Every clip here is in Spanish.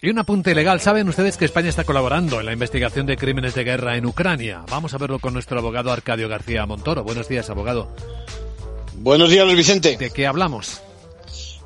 Y un apunte legal. Saben ustedes que España está colaborando en la investigación de crímenes de guerra en Ucrania. Vamos a verlo con nuestro abogado Arcadio García Montoro. Buenos días, abogado. Buenos días, Luis Vicente. ¿De qué hablamos?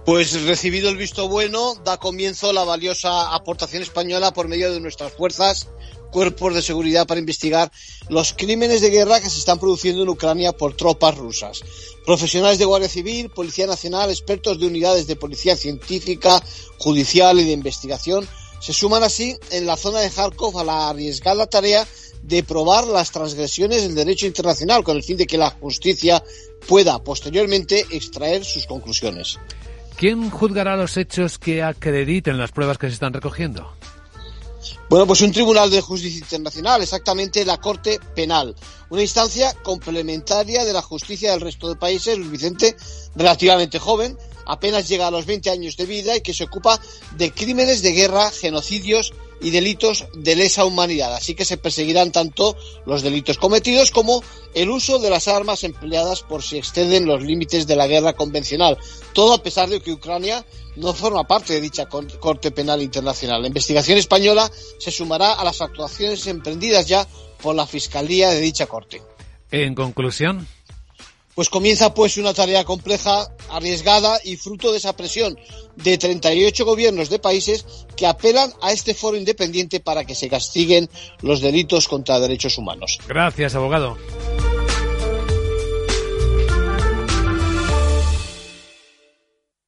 Pues recibido el visto bueno, da comienzo la valiosa aportación española por medio de nuestras fuerzas, cuerpos de seguridad para investigar los crímenes de guerra que se están produciendo en Ucrania por tropas rusas. Profesionales de Guardia Civil, Policía Nacional, expertos de unidades de policía científica, judicial y de investigación se suman así en la zona de Kharkov a la arriesgada tarea de probar las transgresiones del derecho internacional con el fin de que la justicia pueda posteriormente extraer sus conclusiones. ¿Quién juzgará los hechos que acrediten las pruebas que se están recogiendo? Bueno, pues un tribunal de justicia internacional, exactamente la Corte Penal, una instancia complementaria de la justicia del resto de países, Luis Vicente, relativamente joven, apenas llega a los 20 años de vida y que se ocupa de crímenes de guerra, genocidios y delitos de lesa humanidad. Así que se perseguirán tanto los delitos cometidos como el uso de las armas empleadas por si exceden los límites de la guerra convencional. Todo a pesar de que Ucrania no forma parte de dicha Corte Penal Internacional. La investigación española se sumará a las actuaciones emprendidas ya por la Fiscalía de dicha Corte. En conclusión. Pues comienza pues una tarea compleja, arriesgada y fruto de esa presión de 38 gobiernos de países que apelan a este foro independiente para que se castiguen los delitos contra derechos humanos. Gracias, abogado.